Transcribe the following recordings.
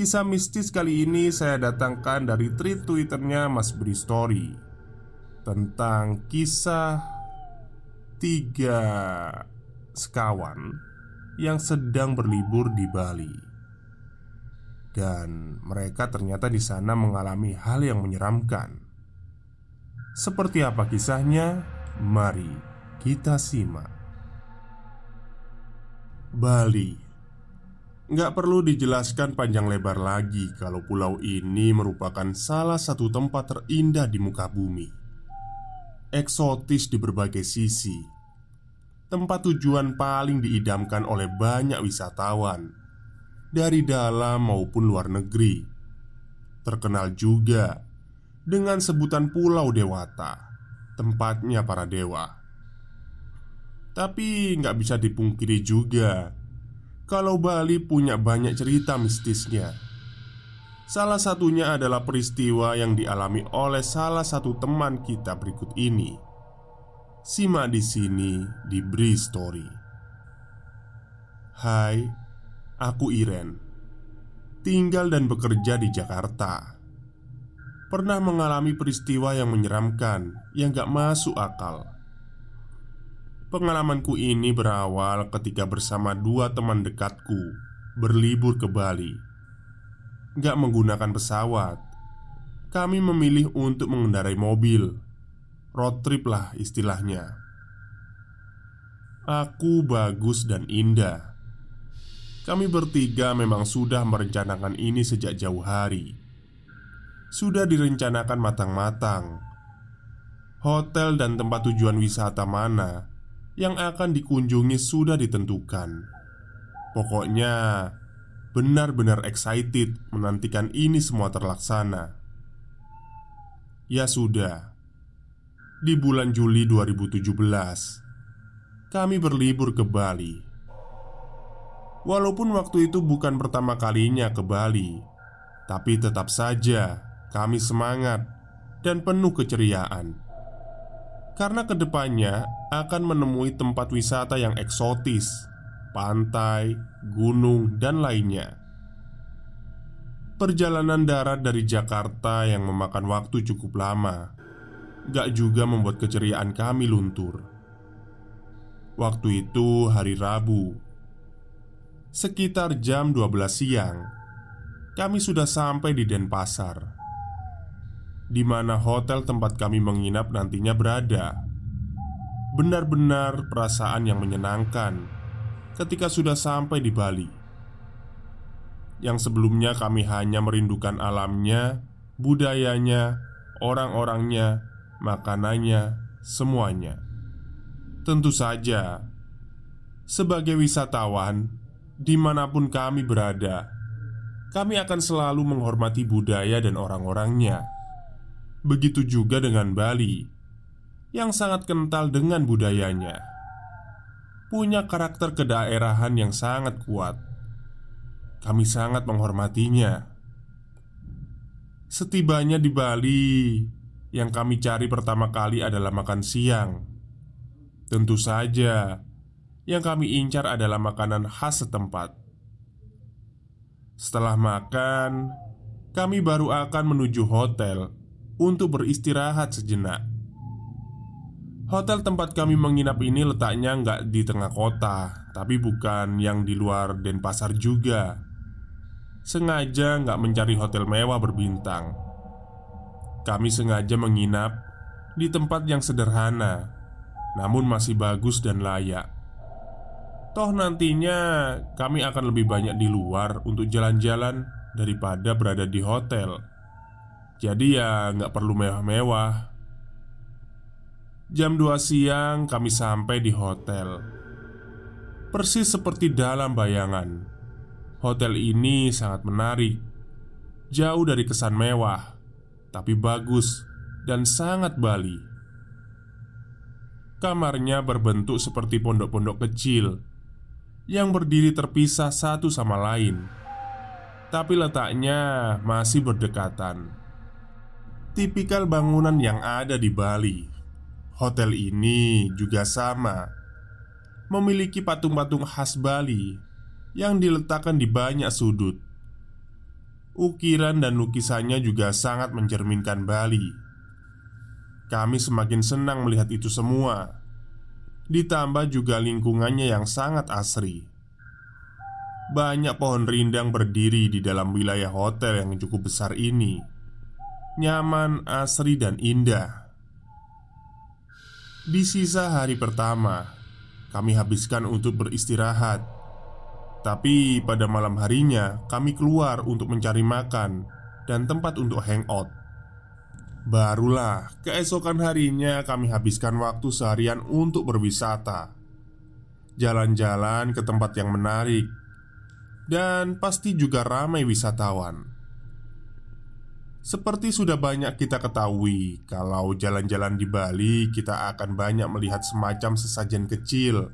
Kisah mistis kali ini saya datangkan dari tweet twitternya Mas Bri Story Tentang kisah Tiga sekawan Yang sedang berlibur di Bali. Dan mereka ternyata di sana mengalami hal yang menyeramkan. Seperti apa kisahnya? Mari kita simak. Bali Nggak perlu dijelaskan panjang lebar lagi kalau pulau ini merupakan salah satu tempat terindah di muka bumi. Eksotis di berbagai sisi. Tempat tujuan paling diidamkan oleh banyak wisatawan Dari dalam maupun luar negeri. Terkenal juga dengan sebutan Pulau Dewata Tempatnya para dewa. Tapi nggak bisa dipungkiri juga kalau Bali punya banyak cerita mistisnya. Salah satunya adalah peristiwa yang dialami oleh salah satu teman kita berikut ini. Simak di sini di Bri Story. Hai, aku Iren. Tinggal dan bekerja di Jakarta. Pernah mengalami peristiwa yang menyeramkan yang gak masuk akal. Pengalamanku ini berawal ketika bersama dua teman dekatku berlibur ke Bali. Gak menggunakan pesawat, kami memilih untuk mengendarai mobil. Road trip lah istilahnya. Aku bagus dan indah. Kami bertiga memang sudah merencanakan ini sejak jauh hari. Sudah direncanakan matang-matang. Hotel dan tempat tujuan wisata mana yang akan dikunjungi sudah ditentukan. Pokoknya, benar-benar excited menantikan ini semua terlaksana. Ya sudah, di bulan Juli 2017, kami berlibur ke Bali. Walaupun waktu itu bukan pertama kalinya ke Bali, tapi tetap saja kami semangat dan penuh keceriaan karena ke depannya akan menemui tempat wisata yang eksotis, pantai, gunung, dan lainnya. Perjalanan darat dari Jakarta yang memakan waktu cukup lama Gak juga membuat keceriaan kami luntur Waktu itu hari Rabu Sekitar jam 12 siang Kami sudah sampai di Denpasar di mana hotel tempat kami menginap nantinya berada. Benar-benar perasaan yang menyenangkan ketika sudah sampai di Bali. Yang sebelumnya kami hanya merindukan alamnya, budayanya, orang-orangnya, makanannya, semuanya. Tentu saja, sebagai wisatawan, di mana pun kami berada, kami akan selalu menghormati budaya dan orang-orangnya Begitu juga dengan Bali yang sangat kental dengan budayanya. punya karakter kedaerahan yang sangat kuat. Kami sangat menghormatinya. Setibanya di Bali, yang kami cari pertama kali adalah makan siang. Tentu saja, yang kami incar adalah makanan khas setempat. Setelah makan, kami baru akan menuju hotel untuk beristirahat sejenak. Hotel tempat kami menginap ini letaknya nggak di tengah kota, tapi bukan yang di luar Denpasar juga. Sengaja nggak mencari hotel mewah berbintang. Kami sengaja menginap di tempat yang sederhana, namun masih bagus dan layak. Toh nantinya kami akan lebih banyak di luar untuk jalan-jalan daripada berada di hotel. Jadi ya nggak perlu mewah-mewah. Jam 2 siang kami sampai di hotel. Persis seperti dalam bayangan. Hotel ini sangat menarik. Jauh dari kesan mewah Tapi bagus dan sangat Bali. Kamarnya berbentuk seperti pondok-pondok kecil Yang berdiri terpisah satu sama lain. Tapi letaknya masih berdekatan Tipikal bangunan yang ada di Bali. Hotel ini juga sama. Memiliki patung-patung khas Bali Yang diletakkan di banyak sudut. Ukiran dan lukisannya juga sangat mencerminkan Bali. Kami semakin senang melihat itu semua. Ditambah juga lingkungannya yang sangat asri. Banyak pohon rindang berdiri di dalam wilayah hotel yang cukup besar ini Nyaman, asri, dan indah di sisa hari pertama, kami habiskan untuk beristirahat. Tapi pada malam harinya, kami keluar untuk mencari makan dan tempat untuk hangout. Barulah keesokan harinya, kami habiskan waktu seharian untuk berwisata, jalan-jalan ke tempat yang menarik, dan pasti juga ramai wisatawan. Seperti sudah banyak kita ketahui, kalau jalan-jalan di Bali, kita akan banyak melihat semacam sesajen kecil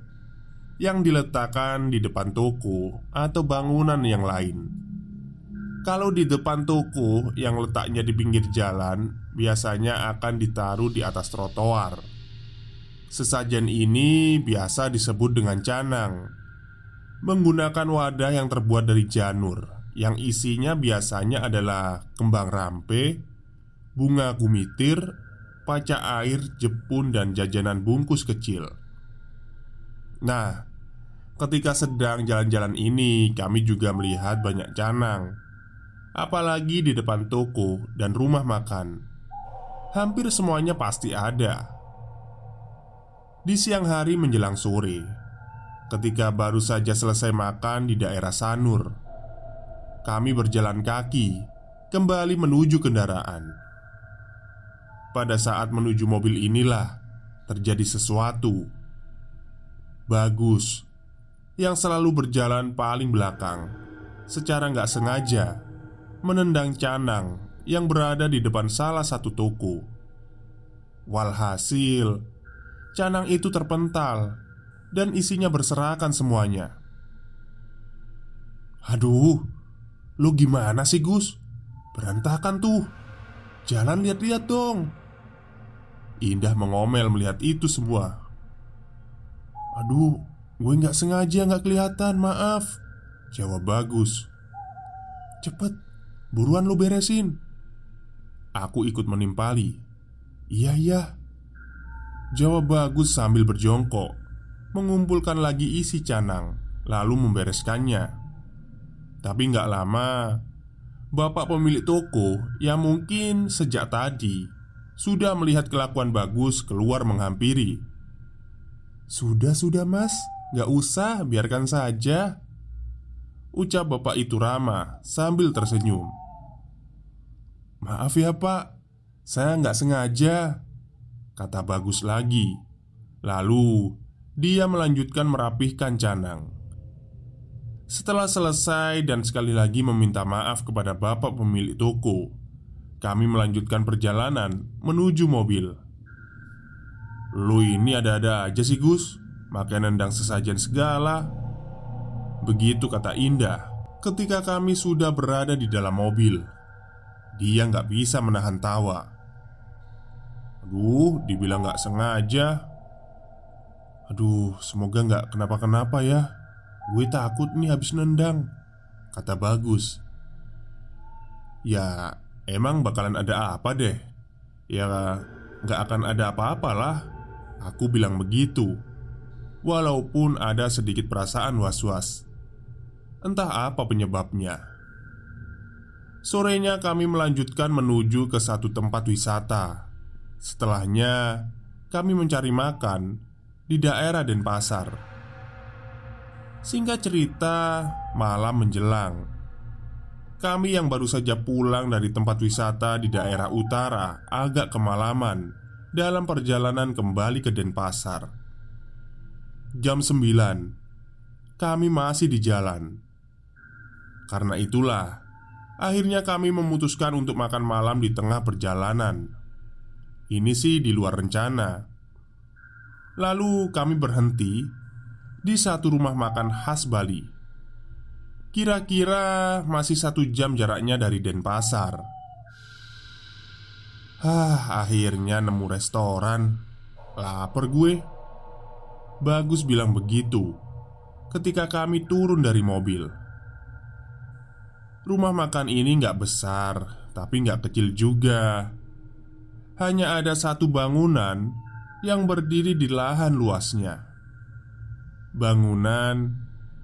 yang diletakkan di depan toko atau bangunan yang lain. Kalau di depan toko yang letaknya di pinggir jalan, biasanya akan ditaruh di atas trotoar. Sesajen ini biasa disebut dengan canang, menggunakan wadah yang terbuat dari janur yang isinya biasanya adalah kembang rampe, bunga gumitir, paca air, jepun, dan jajanan bungkus kecil. Nah, ketika sedang jalan-jalan ini, kami juga melihat banyak canang, apalagi di depan toko dan rumah makan. Hampir semuanya pasti ada. Di siang hari menjelang sore, ketika baru saja selesai makan di daerah Sanur kami berjalan kaki kembali menuju kendaraan. Pada saat menuju mobil inilah terjadi sesuatu. Bagus yang selalu berjalan paling belakang, secara nggak sengaja menendang canang yang berada di depan salah satu toko. Walhasil, canang itu terpental dan isinya berserakan semuanya. Aduh, Lu gimana sih Gus? Berantakan tuh. Jalan lihat-lihat dong. Indah mengomel melihat itu semua. Aduh, gue nggak sengaja nggak kelihatan, maaf. Jawab bagus. Cepet, buruan lu beresin. Aku ikut menimpali. Iya iya. Jawab bagus sambil berjongkok. Mengumpulkan lagi isi canang Lalu membereskannya tapi nggak lama Bapak pemilik toko yang mungkin sejak tadi Sudah melihat kelakuan bagus keluar menghampiri. Sudah-sudah mas. Nggak usah biarkan saja Ucap bapak itu ramah sambil tersenyum. Maaf ya pak. Saya nggak sengaja Kata bagus lagi. Lalu dia melanjutkan merapihkan canang setelah selesai dan sekali lagi meminta maaf kepada bapak pemilik toko, kami melanjutkan perjalanan menuju mobil. Lu ini ada-ada aja sih Gus. Makan nendang sesajen segala. Begitu kata Indah Ketika kami sudah berada di dalam mobil. Dia nggak bisa menahan tawa. Aduh, dibilang nggak sengaja. Aduh, semoga nggak kenapa-kenapa ya Gue takut nih habis nendang Kata Bagus. Ya, emang bakalan ada apa deh? Ya, nggak akan ada apa-apalah Aku bilang begitu. Walaupun ada sedikit perasaan was-was. Entah apa penyebabnya. Sorenya kami melanjutkan menuju ke satu tempat wisata. Setelahnya kami mencari makan di daerah Denpasar Singkat cerita, malam menjelang Kami yang baru saja pulang dari tempat wisata di daerah utara agak kemalaman Dalam perjalanan kembali ke Denpasar. Jam 9 Kami masih di jalan. Karena itulah Akhirnya kami memutuskan untuk makan malam di tengah perjalanan. Ini sih di luar rencana. Lalu kami berhenti Di satu rumah makan khas Bali Kira-kira masih satu jam jaraknya dari Denpasar Hah, akhirnya nemu restoran Laper gue Bagus bilang begitu ketika kami turun dari mobil. Rumah makan ini nggak besar, tapi nggak kecil juga. Hanya ada satu bangunan yang berdiri di lahan luasnya. Bangunan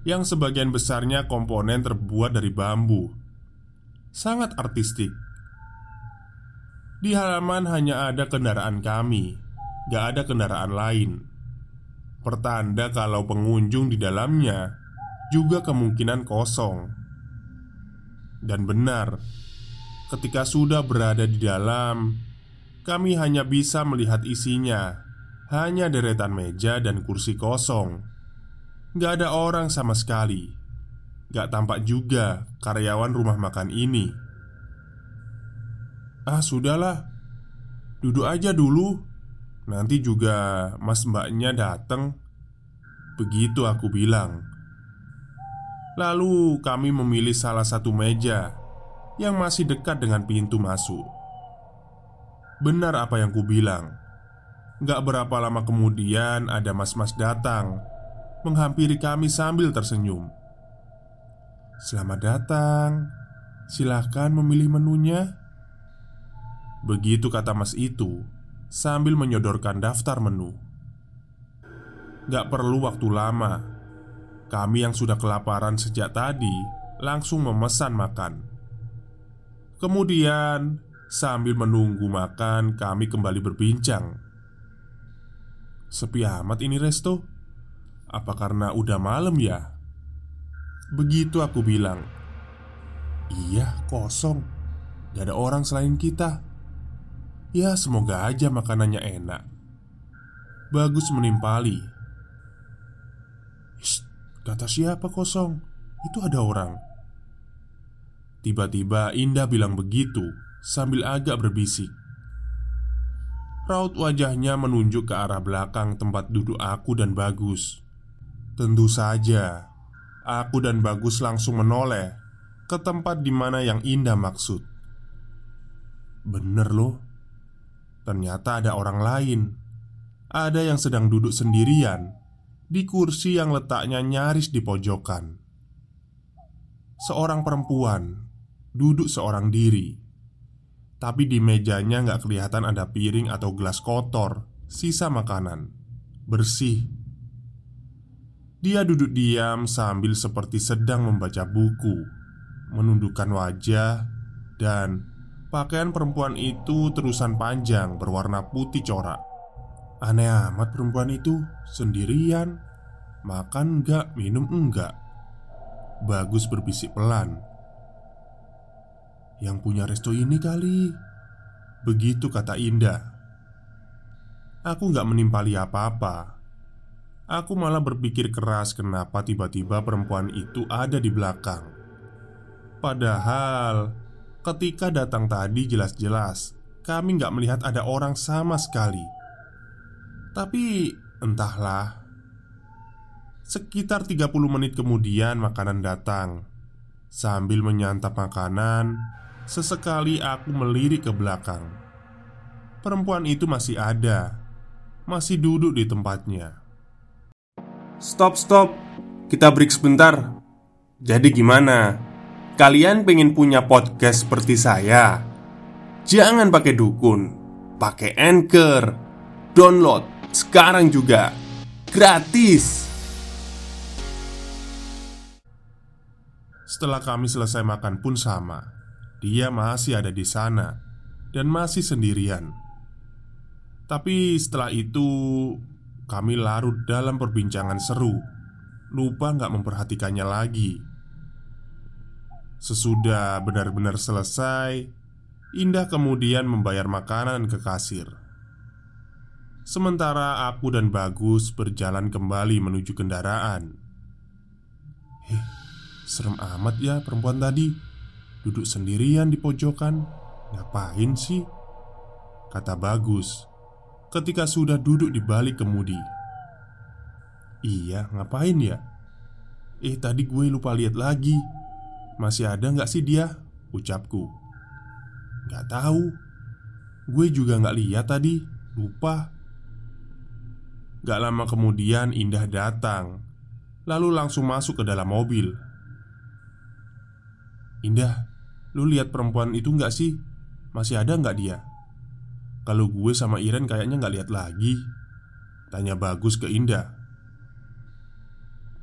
yang sebagian besarnya komponen terbuat dari bambu, sangat artistik. Di halaman hanya ada kendaraan kami, gak ada kendaraan lain. Pertanda kalau pengunjung di dalamnya juga kemungkinan kosong. Dan benar, ketika sudah berada di dalam, kami hanya bisa melihat isinya. Hanya deretan meja dan kursi kosong. Gak ada orang sama sekali. Gak tampak juga karyawan rumah makan ini. Ah, sudahlah. Duduk aja dulu. Nanti juga mas mbaknya datang Begitu aku bilang Lalu kami memilih salah satu meja Yang masih dekat dengan pintu masuk Benar apa yang ku bilang Gak berapa lama kemudian ada mas-mas datang Menghampiri kami sambil tersenyum Selamat datang Silahkan memilih menunya Begitu kata mas itu sambil menyodorkan daftar menu. Gak perlu waktu lama, kami yang sudah kelaparan sejak tadi langsung memesan makan. Kemudian, sambil menunggu makan, kami kembali berbincang. Sepi amat ini resto. Apa karena udah malam ya? Begitu aku bilang. Iya, kosong. Gak ada orang selain kita. Ya semoga aja makanannya enak Bagus menimpali Shh, Kata siapa kosong? Itu ada orang Tiba-tiba Indah bilang begitu Sambil agak berbisik Raut wajahnya menunjuk ke arah belakang tempat duduk aku dan Bagus Tentu saja. Aku dan Bagus langsung menoleh Ke tempat di mana yang Indah maksud. Bener loh. Ternyata ada orang lain. Ada yang sedang duduk sendirian Di kursi yang letaknya nyaris di pojokan. Seorang perempuan Duduk seorang diri. Tapi di mejanya nggak kelihatan ada piring atau gelas kotor Sisa makanan. Bersih Dia duduk diam sambil seperti sedang membaca buku Menundukkan wajah Dan Pakaian perempuan itu terusan panjang berwarna putih corak. Aneh amat perempuan itu Sendirian Makan enggak, minum enggak. Bagus berbisik pelan. Yang punya resto ini kali. Begitu kata Indah. Aku nggak menimpali apa-apa Aku malah berpikir keras kenapa tiba-tiba perempuan itu ada di belakang. Padahal Ketika datang tadi jelas-jelas Kami nggak melihat ada orang sama sekali. Tapi entahlah. Sekitar 30 menit kemudian makanan datang. Sambil menyantap makanan Sesekali aku melirik ke belakang. Perempuan itu masih ada Masih duduk di tempatnya Stop, stop. Kita break sebentar. Jadi gimana? Kalian pengen punya podcast seperti saya? Jangan pakai dukun, pakai Anchor. Download sekarang juga. Gratis. Setelah kami selesai makan pun sama Dia masih ada di sana Dan masih sendirian Tapi setelah itu kami larut dalam perbincangan seru. Lupa nggak memperhatikannya lagi. Sesudah benar-benar selesai Indah kemudian membayar makanan ke kasir. Sementara aku dan Bagus berjalan kembali menuju kendaraan. Heh, serem amat ya perempuan tadi. Duduk sendirian di pojokan. Ngapain sih? Kata Bagus ketika sudah duduk di balik kemudi. Iya, ngapain ya? Eh, tadi gue lupa lihat lagi. Masih ada nggak sih dia? Ucapku. Nggak tahu. Gue juga nggak lihat tadi. Lupa. Gak lama kemudian Indah datang Lalu langsung masuk ke dalam mobil Indah, lu lihat perempuan itu nggak sih? Masih ada nggak dia? Kalau gue sama Iren kayaknya nggak lihat lagi. Tanya Bagus ke Indah.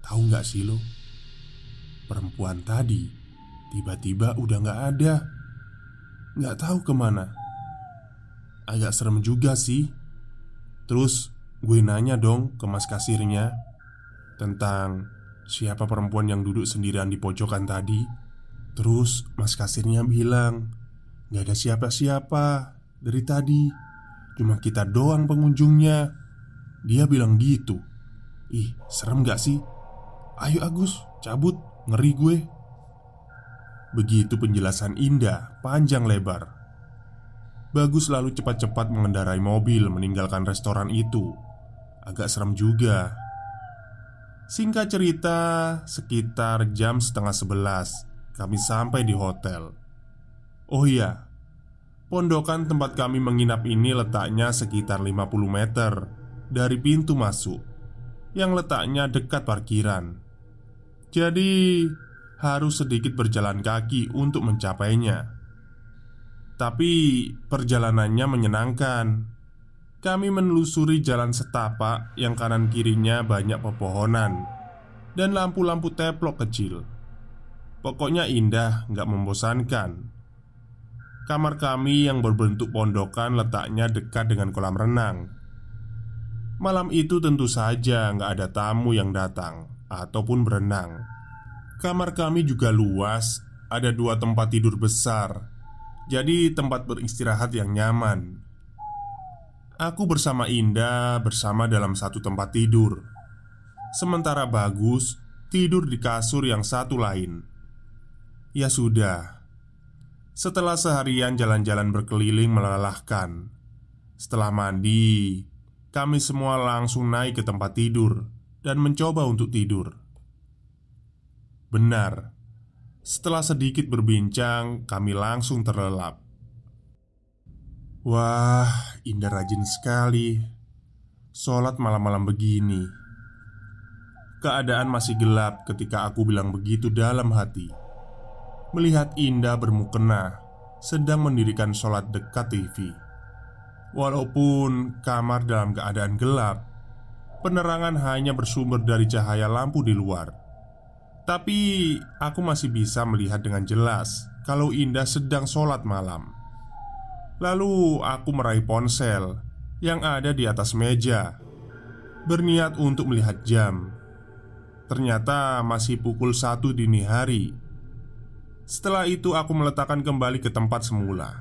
Tahu nggak sih lo? Perempuan tadi Tiba-tiba udah nggak ada. Nggak tahu ke mana. Agak serem juga sih. Terus gue nanya dong ke mas kasirnya Tentang siapa perempuan yang duduk sendirian di pojokan tadi. Terus mas kasirnya bilang Gak ada siapa-siapa dari tadi Cuma kita doang pengunjungnya. Dia bilang gitu. Ih, serem gak sih? Ayo Agus, cabut, ngeri gue. Begitu penjelasan Indah, panjang lebar. Bagus lalu cepat-cepat mengendarai mobil meninggalkan restoran itu. Agak serem juga. Singkat cerita, sekitar jam setengah sebelas Kami sampai di hotel. Oh iya, Pondokan tempat kami menginap ini letaknya sekitar 50 meter dari pintu masuk Yang letaknya dekat parkiran. Jadi harus sedikit berjalan kaki untuk mencapainya. Tapi perjalanannya menyenangkan. Kami menelusuri jalan setapak yang kanan kirinya banyak pepohonan Dan lampu-lampu teplok kecil. Pokoknya indah, nggak membosankan Kamar kami yang berbentuk pondokan letaknya dekat dengan kolam renang. Malam itu tentu saja nggak ada tamu yang datang Ataupun berenang. Kamar kami juga luas Ada dua tempat tidur besar Jadi tempat beristirahat yang nyaman. Aku bersama Indah bersama dalam satu tempat tidur. Sementara Bagus tidur di kasur yang satu lain. Ya sudah, setelah seharian jalan-jalan berkeliling melelahkan. Setelah mandi Kami semua langsung naik ke tempat tidur Dan mencoba untuk tidur. Benar Setelah sedikit berbincang Kami langsung terlelap. Wah, indah rajin sekali. Sholat malam-malam begini. Keadaan masih gelap ketika aku bilang begitu dalam hati melihat Indah bermukena sedang mendirikan sholat dekat TV. Walaupun kamar dalam keadaan gelap, penerangan hanya bersumber dari cahaya lampu di luar. Tapi aku masih bisa melihat dengan jelas kalau Indah sedang sholat malam. Lalu aku meraih ponsel yang ada di atas meja, berniat untuk melihat jam. Ternyata masih pukul satu dini hari setelah itu aku meletakkan kembali ke tempat semula.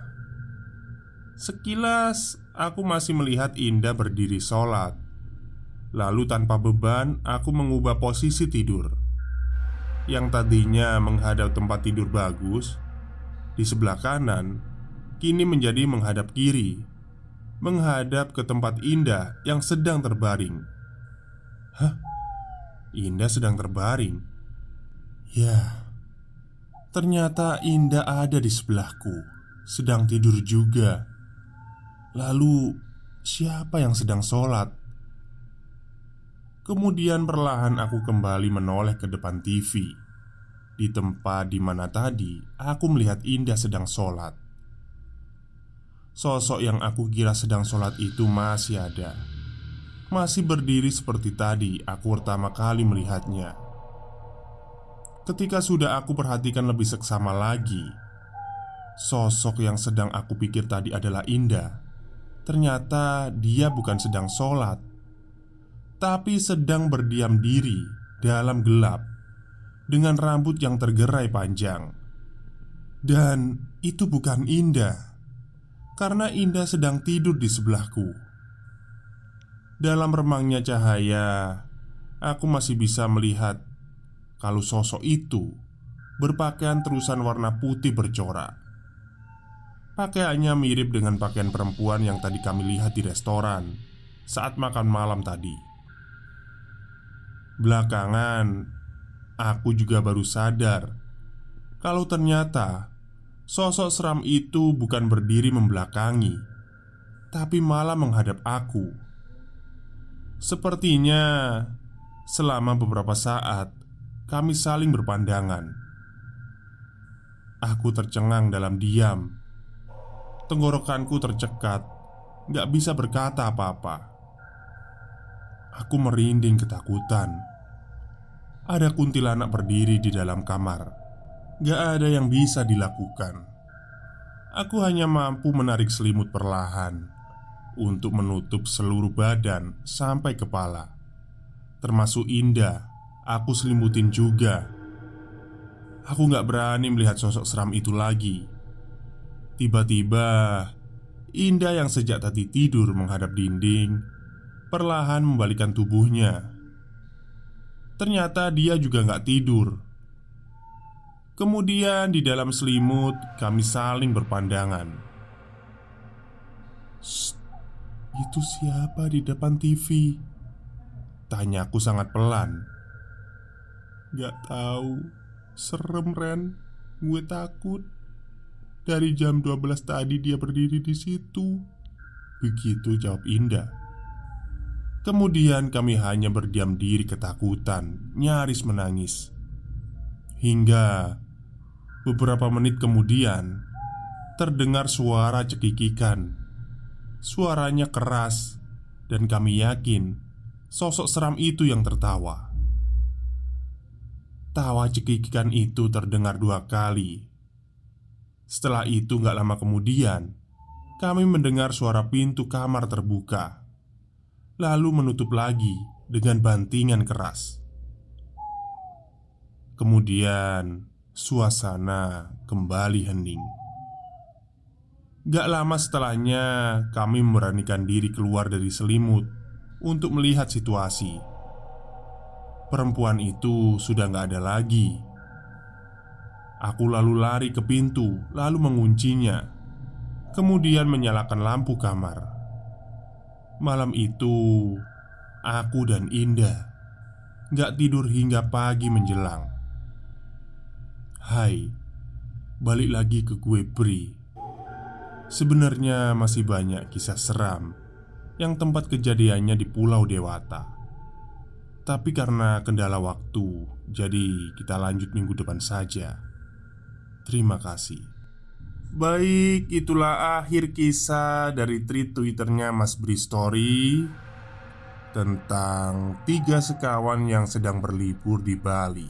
Sekilas aku masih melihat Indah berdiri sholat. Lalu tanpa beban aku mengubah posisi tidur. Yang tadinya menghadap tempat tidur bagus Di sebelah kanan Kini menjadi menghadap kiri. Menghadap ke tempat Indah yang sedang terbaring. Hah? Indah sedang terbaring. Ya, ternyata Indah ada di sebelahku, sedang tidur juga. Lalu, siapa yang sedang sholat? Kemudian perlahan aku kembali menoleh ke depan TV Di tempat di mana tadi aku melihat Indah sedang sholat. Sosok yang aku kira sedang sholat itu masih ada. Masih berdiri seperti tadi aku pertama kali melihatnya Ketika sudah aku perhatikan lebih seksama lagi Sosok yang sedang aku pikir tadi adalah Indah Ternyata dia bukan sedang sholat tapi sedang berdiam diri dalam gelap dengan rambut yang tergerai panjang. Dan itu bukan Indah, karena Indah sedang tidur di sebelahku. Dalam remangnya cahaya, aku masih bisa melihat kalau sosok itu berpakaian terusan warna putih bercorak. Pakaiannya mirip dengan pakaian perempuan yang tadi kami lihat di restoran saat makan malam tadi. Belakangan, aku juga baru sadar kalau ternyata sosok seram itu bukan berdiri membelakangi, tapi malah menghadap aku. Sepertinya selama beberapa saat kami saling berpandangan. Aku tercengang dalam diam. Tenggorokanku tercekat, gak bisa berkata apa-apa. Aku merinding ketakutan. Ada kuntilanak berdiri di dalam kamar. Gak ada yang bisa dilakukan. Aku hanya mampu menarik selimut perlahan untuk menutup seluruh badan sampai kepala, termasuk Indah. Aku selimutin juga. Aku gak berani melihat sosok seram itu lagi. Tiba-tiba, Indah yang sejak tadi tidur menghadap dinding perlahan membalikan tubuhnya. Ternyata dia juga nggak tidur. Kemudian di dalam selimut kami saling berpandangan. itu siapa di depan TV? Tanyaku sangat pelan. Gak tahu, serem Ren. Gue takut. Dari jam 12 tadi dia berdiri di situ. Begitu jawab Indah. Kemudian kami hanya berdiam diri ketakutan, nyaris menangis. Hingga beberapa menit kemudian terdengar suara cekikikan. Suaranya keras dan kami yakin sosok seram itu yang tertawa. Tawa cekikikan itu terdengar dua kali. Setelah itu gak lama kemudian Kami mendengar suara pintu kamar terbuka lalu menutup lagi dengan bantingan keras. Kemudian suasana kembali hening. Gak lama setelahnya, kami memberanikan diri keluar dari selimut untuk melihat situasi. Perempuan itu sudah gak ada lagi. Aku lalu lari ke pintu, lalu menguncinya, kemudian menyalakan lampu kamar. Malam itu, aku dan Indah gak tidur hingga pagi menjelang. Hai, balik lagi ke gue Bri. Sebenarnya masih banyak kisah seram yang tempat kejadiannya di Pulau Dewata. Tapi karena kendala waktu, jadi kita lanjut minggu depan saja. Terima kasih. Baik, itulah akhir kisah dari tweet twitternya Mas Story Tentang tiga sekawan yang sedang berlibur di Bali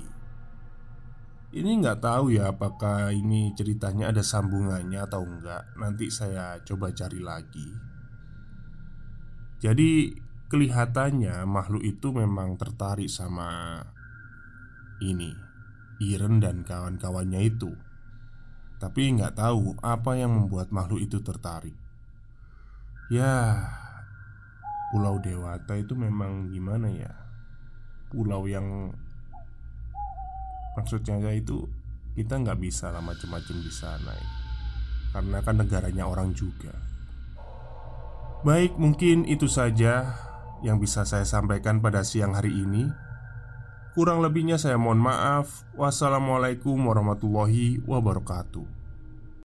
Ini nggak tahu ya apakah ini ceritanya ada sambungannya atau enggak Nanti saya coba cari lagi Jadi kelihatannya makhluk itu memang tertarik sama ini Iren dan kawan-kawannya itu. Tapi nggak tahu apa yang membuat makhluk itu tertarik. Ya Pulau Dewata itu memang gimana ya? Pulau yang Maksudnya itu Kita nggak bisa lah macam-macam di sana. Ya. Karena kan negaranya orang juga. Baik mungkin itu saja Yang bisa saya sampaikan pada siang hari ini Kurang lebihnya saya mohon maaf. Wassalamualaikum warahmatullahi wabarakatuh.